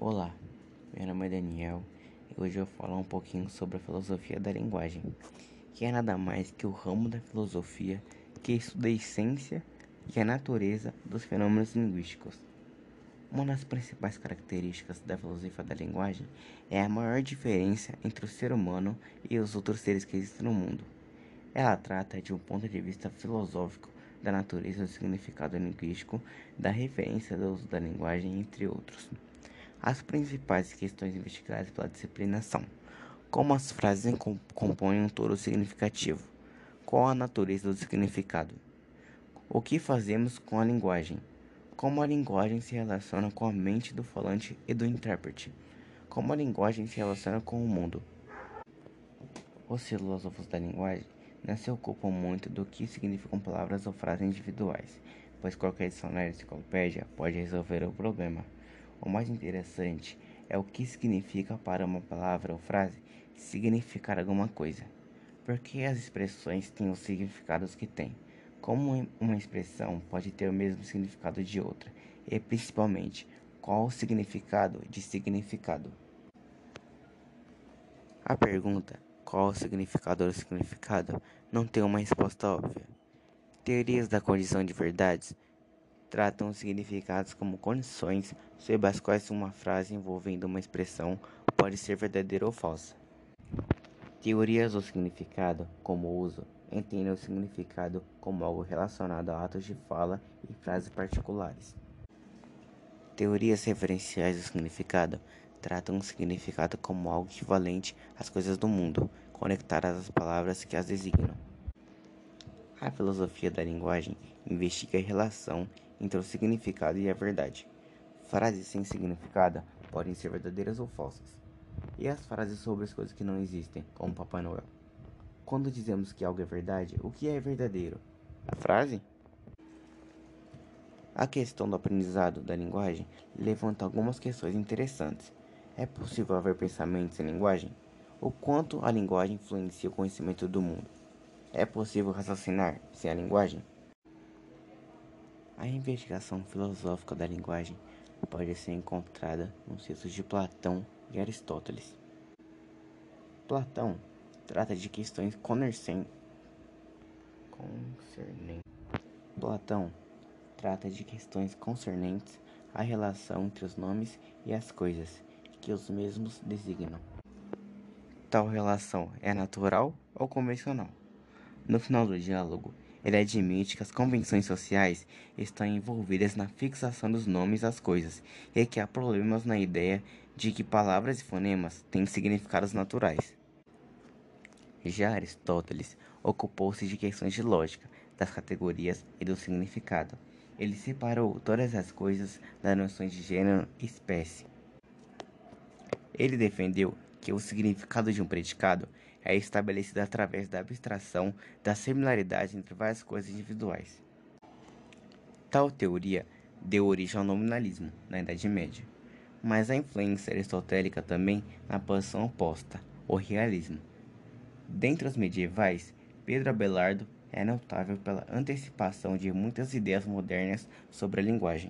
Olá, meu nome é Daniel e hoje eu vou falar um pouquinho sobre a filosofia da linguagem, que é nada mais que o ramo da filosofia que estuda a essência e a natureza dos fenômenos linguísticos. Uma das principais características da filosofia da linguagem é a maior diferença entre o ser humano e os outros seres que existem no mundo. Ela trata de um ponto de vista filosófico da natureza do significado linguístico, da referência do uso da linguagem, entre outros. As principais questões investigadas pela disciplina são: como as frases compõem um todo significativo, qual a natureza do significado, o que fazemos com a linguagem, como a linguagem se relaciona com a mente do falante e do intérprete, como a linguagem se relaciona com o mundo. Os filósofos da linguagem não se ocupam muito do que significam palavras ou frases individuais, pois qualquer dicionário enciclopédia pode resolver o problema. O mais interessante é o que significa para uma palavra ou frase significar alguma coisa. Porque as expressões têm os significados que têm. Como uma expressão pode ter o mesmo significado de outra, e principalmente, qual o significado de significado. A pergunta qual o significado do significado não tem uma resposta óbvia. Teorias da condição de verdades tratam os significados como condições sob as quais uma frase envolvendo uma expressão pode ser verdadeira ou falsa. Teorias do significado, como uso, entendem o significado como algo relacionado a atos de fala e frases particulares. Teorias referenciais do significado tratam o significado como algo equivalente às coisas do mundo, conectadas às palavras que as designam. A filosofia da linguagem investiga a relação entre o significado e a verdade. Frases sem significado podem ser verdadeiras ou falsas. E as frases sobre as coisas que não existem, como Papai Noel? Quando dizemos que algo é verdade, o que é verdadeiro? A frase? A questão do aprendizado da linguagem levanta algumas questões interessantes. É possível haver pensamentos em linguagem? O quanto a linguagem influencia o conhecimento do mundo? É possível raciocinar sem a linguagem? A investigação filosófica da linguagem pode ser encontrada nos textos de Platão e Aristóteles. Platão trata de questões concernentes. Platão trata de questões concernentes à relação entre os nomes e as coisas que os mesmos designam. Tal relação é natural ou convencional? No final do diálogo, ele admite que as convenções sociais estão envolvidas na fixação dos nomes às coisas e que há problemas na ideia de que palavras e fonemas têm significados naturais. Já Aristóteles ocupou-se de questões de lógica, das categorias e do significado. Ele separou todas as coisas das noções de gênero e espécie. Ele defendeu que o significado de um predicado é estabelecida através da abstração da similaridade entre várias coisas individuais. Tal teoria deu origem ao nominalismo na Idade Média, mas a influência aristotélica também na posição oposta, o realismo. Dentre os medievais, Pedro Abelardo é notável pela antecipação de muitas ideias modernas sobre a linguagem.